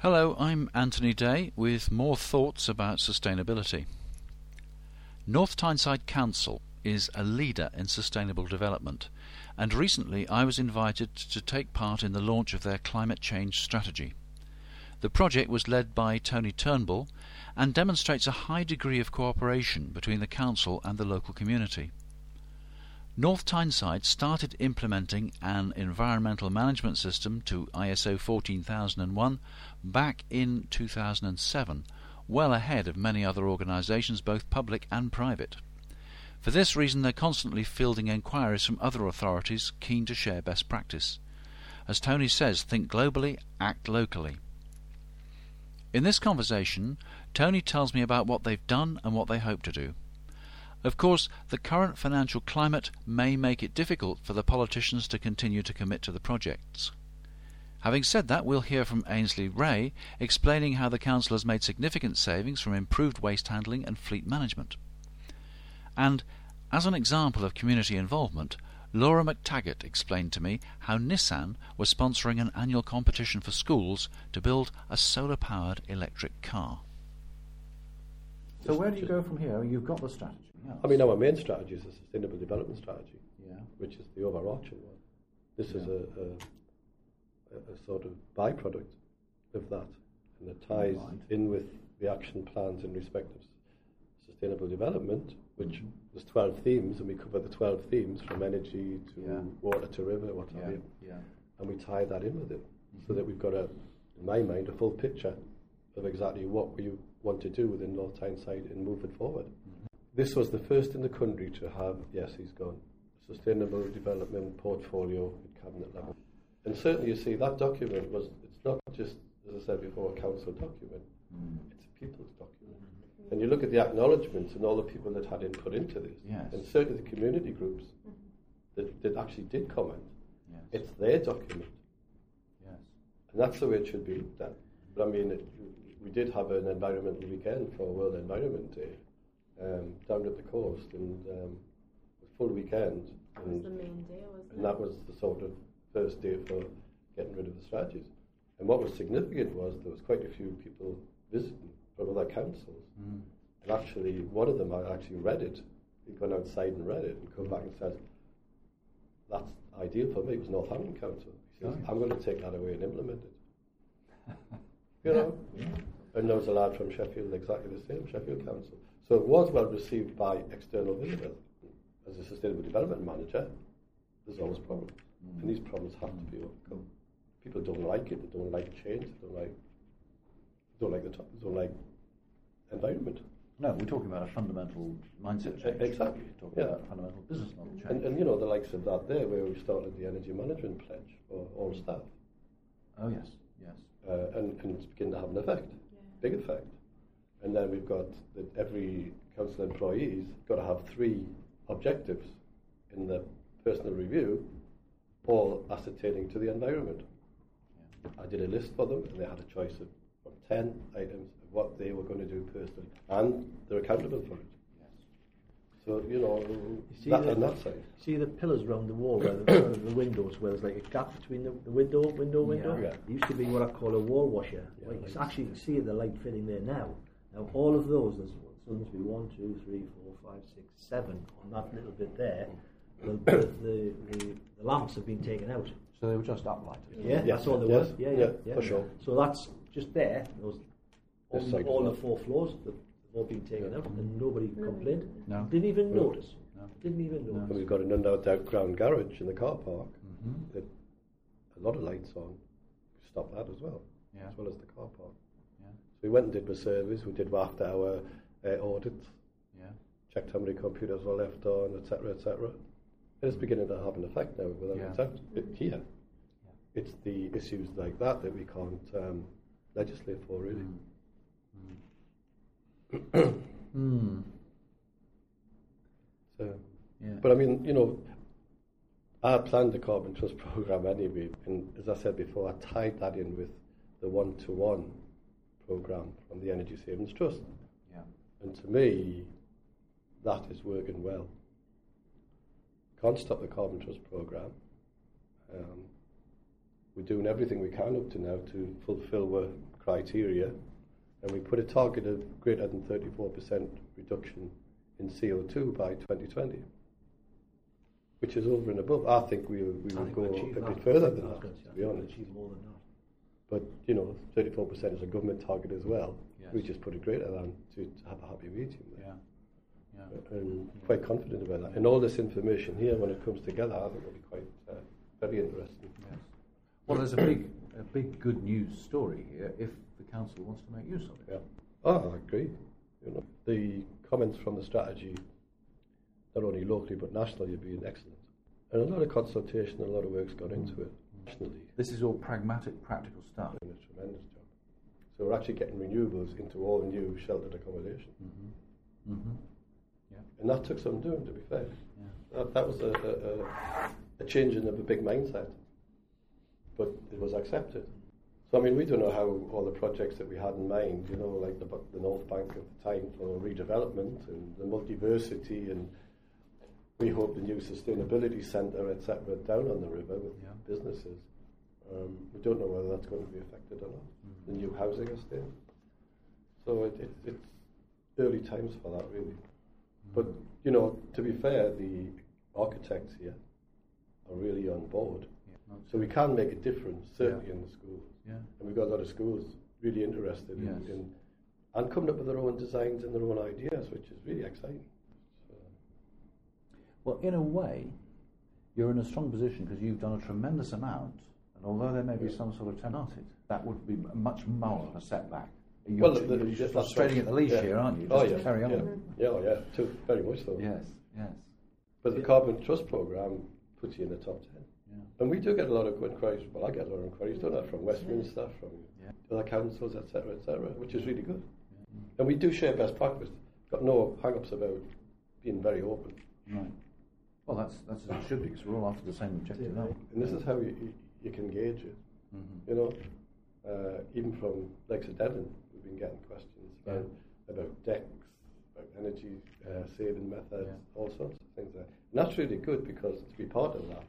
Hello, I'm Anthony Day with more thoughts about sustainability. North Tyneside Council is a leader in sustainable development, and recently I was invited to take part in the launch of their climate change strategy. The project was led by Tony Turnbull and demonstrates a high degree of cooperation between the council and the local community. North Tyneside started implementing an environmental management system to ISO 14001 back in 2007, well ahead of many other organisations, both public and private. For this reason, they're constantly fielding enquiries from other authorities keen to share best practice. As Tony says, think globally, act locally. In this conversation, Tony tells me about what they've done and what they hope to do. Of course, the current financial climate may make it difficult for the politicians to continue to commit to the projects. Having said that, we'll hear from Ainsley Rea explaining how the Council has made significant savings from improved waste handling and fleet management. And, as an example of community involvement, Laura McTaggart explained to me how Nissan was sponsoring an annual competition for schools to build a solar powered electric car. So, where do you go from here? You've got the strategy. Yes. I mean, our main strategy is a sustainable development strategy, yeah. which is the overarching one. This yeah. is a, a, a, sort of byproduct of that, and it ties right. in with the action plans in respect of sustainable development, which mm-hmm. there's 12 themes, and we cover the 12 themes from energy to yeah. water to river, what have you. Yeah. And we tie that in with it, mm-hmm. so that we've got a, in my mind, a full picture of exactly what we want to do within North Tyneside and move it forward. Mm-hmm. This was the first in the country to have, yes, he's gone, sustainable development portfolio at cabinet level. And certainly you see that document was, it's not just, as I said before, a council document, mm. it's a people's document. Mm. And you look at the acknowledgements and all the people that had input into this, yes. and certainly the community groups that, that actually did comment, yes. it's their document. Yes. And that's the way it should be looked at. But I mean, it, we did have an environmental weekend for World Environment Day um, down at the coast, and um, a full weekend. That was the main day, wasn't and it? that was the sort of first day for getting rid of the strategies. And what was significant was there was quite a few people visiting from other councils. Mm. And actually, one of them I actually read it. He'd gone outside and read it and come back and said, "That's ideal for me." It was Northampton Council. He says, "I'm going to take that away and implement it." you know. Yeah. And there was a lad from Sheffield, exactly the same, Sheffield Council. So it was well received by external visitors. As a sustainable development manager, there's always problems. Mm. And these problems have to be overcome. People don't like it, they don't like change, they don't like they don't like the top, they don't like environment. No, we're talking about a fundamental mindset change. Exactly. We're talking yeah. about fundamental business model change. And, and, you know, the likes of that there, where we started the energy management pledge for all staff. Oh, yes, yes. Uh, and, and it's beginning to have an effect, yeah. big effect. And then we've got that every council employee's got to have three objectives in the personal review, all ascertaining to the environment. Yeah. I did a list for them, and they had a choice of from 10 items of what they were going to do personally, and they're accountable for it. So, you know, you that, the, on that side. See the pillars around the wall, where the, the windows, where there's like a gap between the, the window, window, window? Yeah. It used to be what I call a wall washer. Yeah, like, actually, you can see the light fitting there now. Now, all of those, there's so there must be one, two, three, four, five, six, seven on that little bit there. The, the, the, the, lamps have been taken out. So they were just uplighted. Yeah, yeah. that's all there yes. was. Yeah, yeah, yeah, yeah, for sure. So that's just there. Those, all, all the four floors have all been taken out, and nobody complained. No. Didn't even no. notice. No. Didn't even notice. And we've got an underground garage in the car park. Mm-hmm. That a lot of lights on. Stop that as well, yeah. as well as the car park. Yeah. So We went and did the service, we did after our uh, audits, yeah. checked how many computers were left on, etc., etc. It is beginning to have an effect now without yeah. doubt. It, here, yeah. it's the issues like that that we can't um, legislate for, really. Mm. mm. So, yeah. But I mean, you know, I planned the carbon trust program anyway, and as I said before, I tied that in with the one-to-one program from the Energy Savings Trust. Yeah. And to me, that is working well. Can't stop the Carbon Trust program. Um, we're doing everything we can up to now to fulfil the criteria, and we put a target of greater than 34% reduction in CO2 by 2020, which is over and above. I think we, we I will go a bit further than that, gonna say, I to be honest. achieve more than that. But, you know, 34% is a government target as well. Yes. We just put a greater than to, to have a happy medium there. Yeah. Yeah. And quite confident about that. And all this information here, when it comes together, I think will be quite uh, very interesting. Yes. Well, there's a big, a big good news story here if the council wants to make use of it. Yeah. Oh, I agree. You know, the comments from the strategy, not only locally but nationally, have been excellent. And a lot of consultation, a lot of work's gone into it nationally. This is all pragmatic, practical stuff. Doing a tremendous job. So we're actually getting renewables into all new sheltered accommodation. Mm-hmm. Mm-hmm. Yeah. And that took some doing, to be fair. Yeah. That, that was a, a, a, change in of a big mindset, but it was accepted. So I mean, we don't know how all the projects that we had in mind, you know, like the, the North Bank at the time for redevelopment and the multiversity, and we hope the new sustainability centre, etc., down on the river with Yeah. businesses. Um, we don't know whether that's going to be affected or not. The new housing estate. So it, it, it's early times for that, really. But, you know, to be fair, the architects here are really on board. Yeah. So we can make a difference, certainly Yeah. in the schools. yeah. And we've got a lot of schools really interested Yes. in, in and coming up with their own designs and their own ideas, which is really exciting. So, Well, in a way, you're in a strong position because you've done a tremendous amount, and although there may be some sort of tenacity, that would be much more of a setback. You're, Well, the- you're the- just frustrating at the leash Yeah. here, aren't you? Oh, Just yeah. to carry on. Yeah, yeah, oh, yeah too, very much so. Yes, yes. But the Carbon Trust Programme puts you in the top 10. Yeah. And we do get a lot of inquiries. Well, I get a lot of inquiries, don't I, from Westminster, from Yeah. other councils, etc., etc., which is really good. And we do share best practice. Got no hang-ups about being very open. Right. Well, that's that's as it should be because we're all after the same objective, aren't? And this is how you, you, you can gauge it. Mhm. You know, uh, even from Lakes of Devon, we've been getting questions about, about decks, about energy uh, saving methods, Yeah. all sorts of things. There. And that's really good because to be part of that,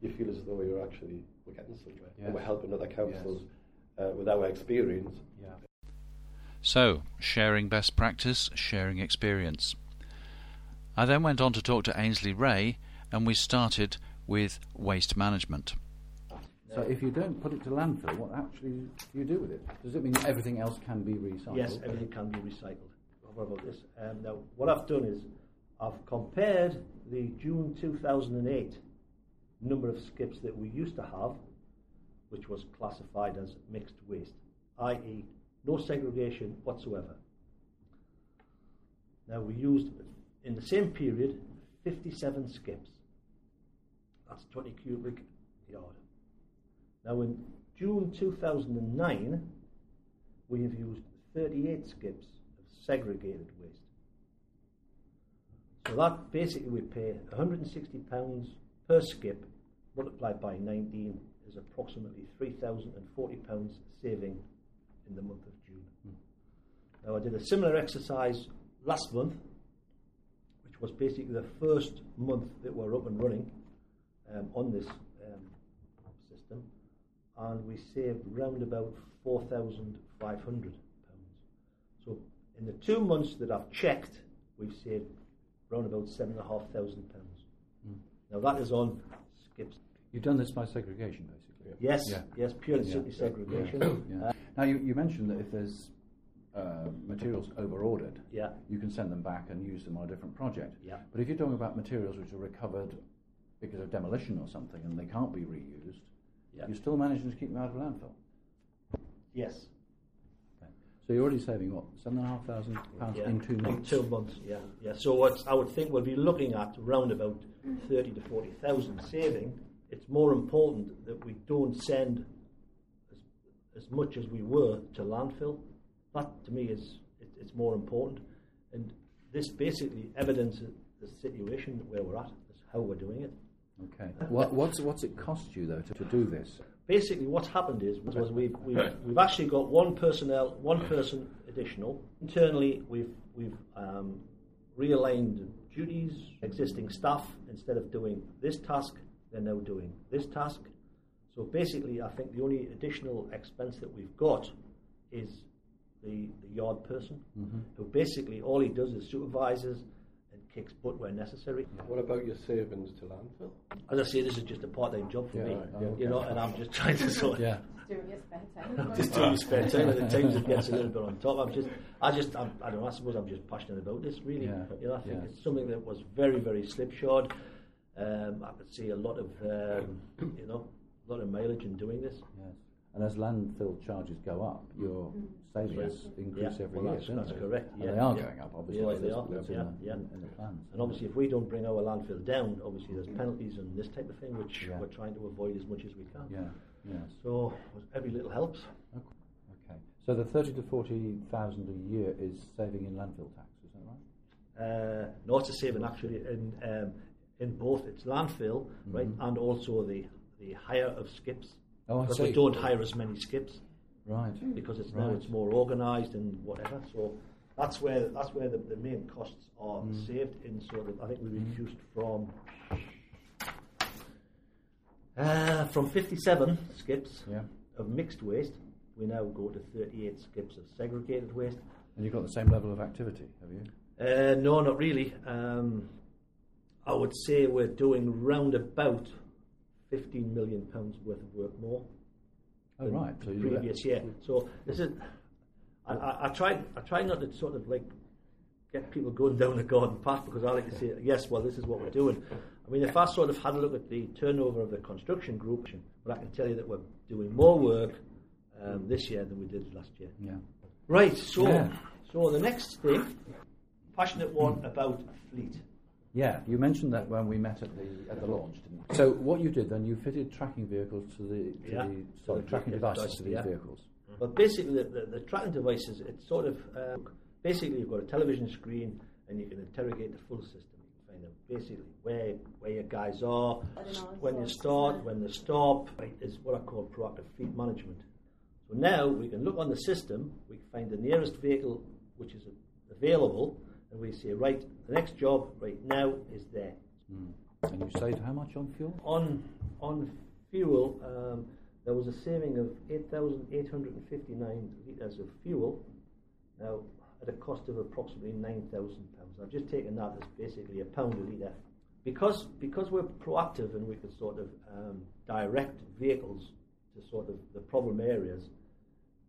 you feel as though you're actually we're getting somewhere and we're helping other councils uh, with our experience. Yeah. So, sharing best practice, sharing experience. I then went on to talk to Ainsley Rea, and we started with waste management. So if you don't put it to landfill, what actually do you do with it? Does it mean everything else can be recycled? Yes, everything can be recycled. What about this? Um, now, what I've done is I've compared the June 2008 number of skips that we used to have, which was classified as mixed waste, i.e., no segregation whatsoever. Now, we used, in the same period, 57 skips. That's 20 cubic yard. Now, in June 2009, we have used 38 skips of segregated waste. So that basically we pay £160 per skip, multiplied by 19 is approximately £3,040 saving in the month of June. Now I did a similar exercise last month, which was basically the first month that we're up and running um, on this and we saved round about four thousand five hundred pounds. So in the two months that I've checked, we've saved round about seven and a half thousand pounds. Now that is on skips. You've done this by segregation, basically. Yes, Yeah. yes, pure and Yeah. simply segregation. Yeah. Uh, now you, you mentioned that if there's uh, materials over ordered, yeah, you can send them back and use them on a different project. yeah. But if you're talking about materials which are recovered because of demolition or something and they can't be reused, Yeah. you're still managing to keep them out of landfill. Yes. So you're already saving what seven and a half thousand pounds Yeah, in two months. two months, yeah, yeah. So what I would think we'll be looking at round about thirty to forty thousand saving. It's more important that we don't send as, as much as we were to landfill. That to me is it, it's more important, and this basically evidences the situation where we're at, is how we're doing it. Okay. What, what's what's it cost you though to, to do this? basically what's happened is was we've, we've, we've actually got one personnel, one person additional. Internally, we've, we've um, realigned duties, existing staff, instead of doing this task, they're now doing this task. So basically, I think the only additional expense that we've got is the, the yard person, Mm-hmm. who basically all he does is supervises kicks butt where necessary. What about your savings to landfill? As I say, this is just a part-time job for Yeah, me, right, yeah. you know, and I'm just trying to sort. Yeah. Doing your spare time. Just doing your spare time, and at times it gets a little bit on top. I'm just, I just, I'm, I don't know. I suppose I'm just passionate about this. Really, Yeah, you know, I think yeah. it's something that was very, very slipshod. Um, I could see a lot of, um, you know, a lot of mileage in doing this. Yes. And as landfill charges go up, your savings increase Yeah, every well, year. that's- that's they? correct, And yeah. they are Yeah. going up, obviously. Yeah, they That's are, yeah, in, the, yeah. in, in the plans. And obviously, if we don't bring our landfill down, obviously there's penalties and this type of thing, which Yeah. we're trying to avoid as much as we can. Yeah. Yes. So every little helps. Okay. So the thirty to forty thousand a year is saving in landfill tax. Is that right? Uh, not to saving actually in um, in both its landfill, right, and also the the hire of skips. Oh, I because see. we don't hire as many skips Right. because it's now Right. it's more organised and whatever. So that's where that's where the, the main costs are Mm. saved. In sort of, I think we reduced from uh, from 57 skips Yeah. of mixed waste. We now go to 38 skips of segregated waste. And you've got the same level of activity, have you? Uh, no, not really. Um, I would say we're doing round about 15 million pounds worth of work more Oh, right. So previous year. So this is. I, I, I try. I try not to sort of like get people going down the garden path because I like to say, yes, well, this is what we're doing. I mean, if I sort of had a look at the turnover of the construction group, but I can tell you that we're doing more work um, this year than we did last year. Yeah. Right. So, Yeah. so the next thing, passionate one about fleet. Yeah, you mentioned that when we met at the at the launch, didn't you? So what you did then, you fitted tracking vehicles to the to Yeah. the sorry, the tracking vehicle devices to these yeah. vehicles. But basically, the, the, the tracking devices, it's sort of um, basically you've got a television screen and you can interrogate the full system. You can find out basically where where your guys are, when you start, when they stop. Right, is what I call proactive fleet management. So now we can look on the system, we can find the nearest vehicle which is available, and we say, right, the next job right now is there. And you saved how much on fuel? On on fuel, um, there was a saving of 8,859 litres of fuel, now at a cost of approximately £9,000. I've just taken that as basically a pound a litre. Because, because we're proactive and we can sort of um, direct vehicles to sort of the problem areas,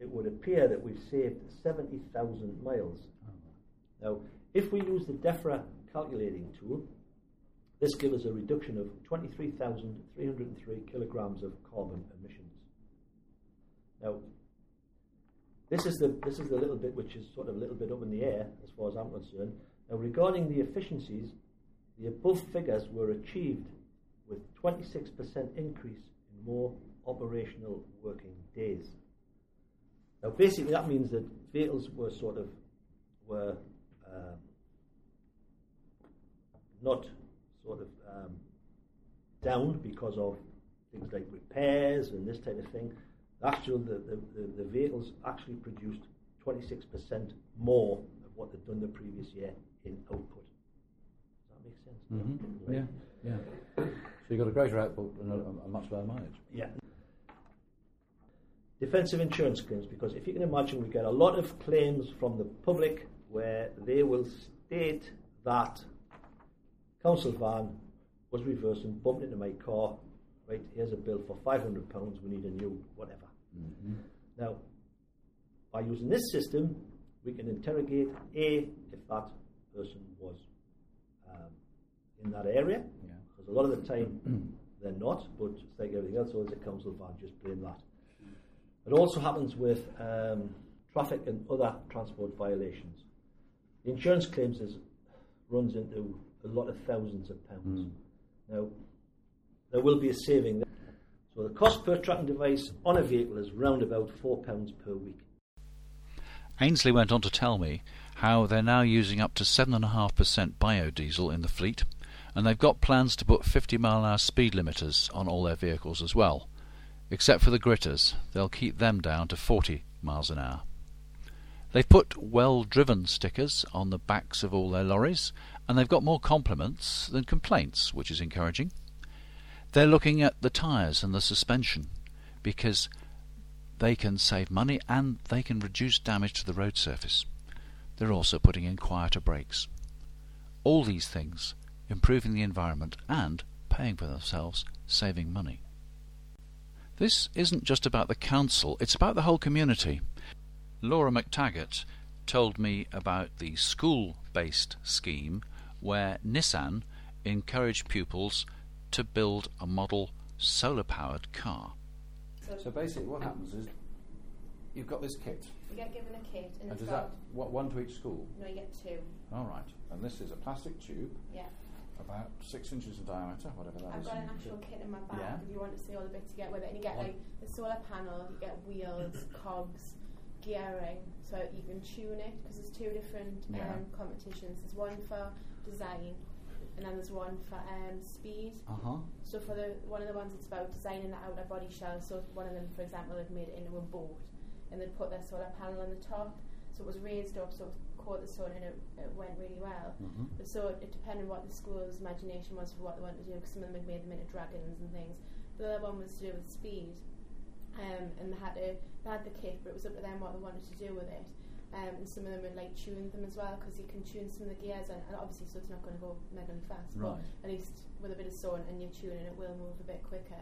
it would appear that we've saved 70,000 miles. Now, if we use the DEFRA calculating tool, this gives us a reduction of 23,303 kilograms of carbon emissions. Now, this is the this is the little bit which is sort of a little bit up in the air as far as I'm concerned. Now, regarding the efficiencies, the above figures were achieved with 26% increase in more operational working days. Now, basically, that means that vehicles were sort of were um, not sort of um, down because of things like repairs and this type of thing. Actually, the, the, the, the vehicles actually produced 26% more of what they'd done the previous year in output. Does that make sense? Mm-hmm. Right. Yeah, yeah. So you got a greater output and a, a much lower mileage. Yeah. Defensive insurance claims, because if you can imagine, we get a lot of claims from the public where they will state that council van was reversed and bumped into my car. Right, here's a bill for five hundred pounds. We need a new whatever. Now, by using this system, we can interrogate a if that person was um, in that area, Yeah. because a lot of the time they're not, but it's like everything else, so it's a council van, just blame that. It also happens with um, traffic and other transport violations. The insurance claims is, runs into a lot of thousands of pounds. Hmm. Now, there will be a saving. there. So the cost per tracking device on a vehicle is round about £4 per week. Ainsley went on to tell me how they're now using up to 7.5% biodiesel in the fleet, and they've got plans to put 50 mile an hour speed limiters on all their vehicles as well. Except for the gritters, they'll keep them down to 40 miles an hour. They've put well driven stickers on the backs of all their lorries, and they've got more compliments than complaints, which is encouraging. They're looking at the tyres and the suspension because they can save money and they can reduce damage to the road surface. They're also putting in quieter brakes. All these things improving the environment and paying for themselves, saving money. This isn't just about the council, it's about the whole community. Laura McTaggart told me about the school based scheme where Nissan encouraged pupils to build a model solar powered car. So basically, what happens is you've got this kit. You get given a kit, and, And it's does that what one to each school? no, you get two. All right. And this is a plastic tube, Yeah, about six inches in diameter, whatever that I've is. got an actual kit in my bag. Yeah. If you want to see all the bits you get with it, and you get like the solar panel, you get wheels, cogs, gearing, so you can tune it because there's two different Yeah. um, competitions. There's one for design, and then there's one for um, speed. Uh huh. So for the one of the ones it's about designing the outer body shell. So one of them, for example, they've made it into a boat, and they'd put their solar panel on the top, so it was raised up, so it caught the sun, and it, it went really well. Mhm. But so it, it depended what the school's imagination was for what they wanted to do. Because some of them had made them into dragons and things. The other one was to do with speed, um, and they had to they had the kit, but it was up to them what they wanted to do with it. Um, and some of them would like tune them as well because you can tune some of the gears and, and obviously so it's not going to go mega fast Right. but at least with a bit of sun and you're tuning it will move a bit quicker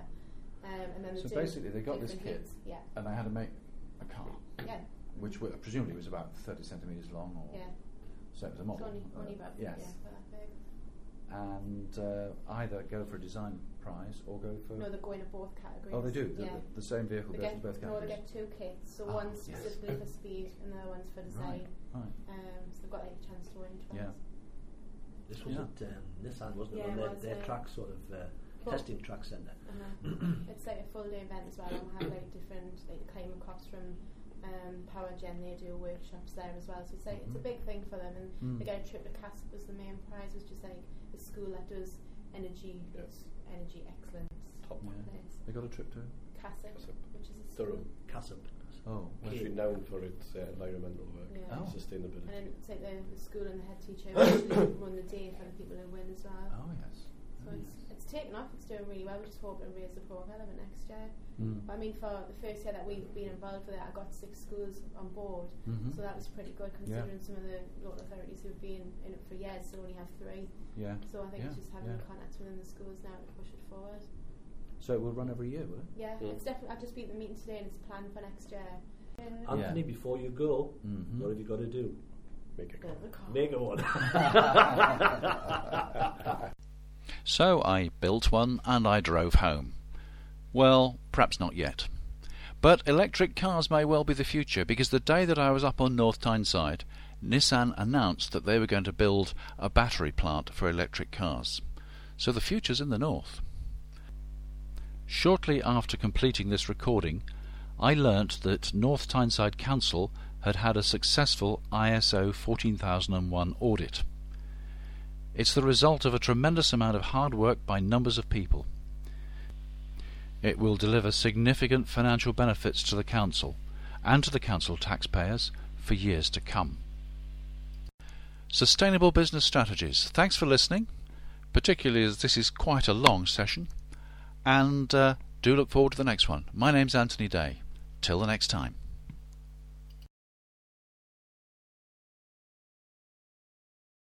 um, and then So they basically they got this kit. heats. yeah And they had to make a car, yeah which wa- presumably was about 30 centimetres long, or yeah so it was a model. only, uh, only about yes. yeah about that big And uh, either go for a design prize or go for. no they're going to both categories oh, they do. The, yeah the, the same vehicle They goes get, to both categories. no, they get two kits. So Ah, one's yes. specifically for speed, and the other one's for design. Right. Um, so they've got like a chance to win twice. Yeah. This was Yeah. at um, Nissan, wasn't Yeah, it? On it their, was, their uh, track sort of uh, testing track centre. Uh-huh. it's like a full day event as well. And we'll have like different like the across from um, Power Gen. They do workshops there as well. So it's like it's a Mhm. big thing for them, and Mm. they get a trip to CASP as the main prize, which is like a school that does energy Yeah. energy excellence. Top. Yeah. Place. They got a trip to. CASP, CASP. which is a school. Durham. Cassop. Oh, It's Okay. renowned for its uh, environmental work, Yeah. Oh. sustainability. And then it's like the, the school and the head teacher who actually run the day for the people who win as well. Oh yes. So it's, it's taken off, it's doing really well. We just hope it'll raise the profile of it next year. Mm. I mean, for the first year that we've been involved with it, I got six schools on board. Mhm. So that was pretty good considering some of the local authorities who've been in it for years still only have three. Yeah. So I think Yeah, it's just having yeah. contacts within the schools now to push it forward. So it will run every year, will it? Yeah, Mm. it's definitely. I've just been at the meeting today and it's planned for next year. Anthony, before you go, Mhm. what have you got to do? Make a build the car. Make a one. So I built one and I drove home. Well, perhaps not yet. But electric cars may well be the future because the day that I was up on North Tyneside, Nissan announced that they were going to build a battery plant for electric cars. So the future's in the north. Shortly after completing this recording, I learnt that North Tyneside Council had had a successful ISO 14001 audit. It's the result of a tremendous amount of hard work by numbers of people. It will deliver significant financial benefits to the Council and to the Council taxpayers for years to come. Sustainable Business Strategies. Thanks for listening, particularly as this is quite a long session, and uh, do look forward to the next one. My name's Anthony Day. Till the next time.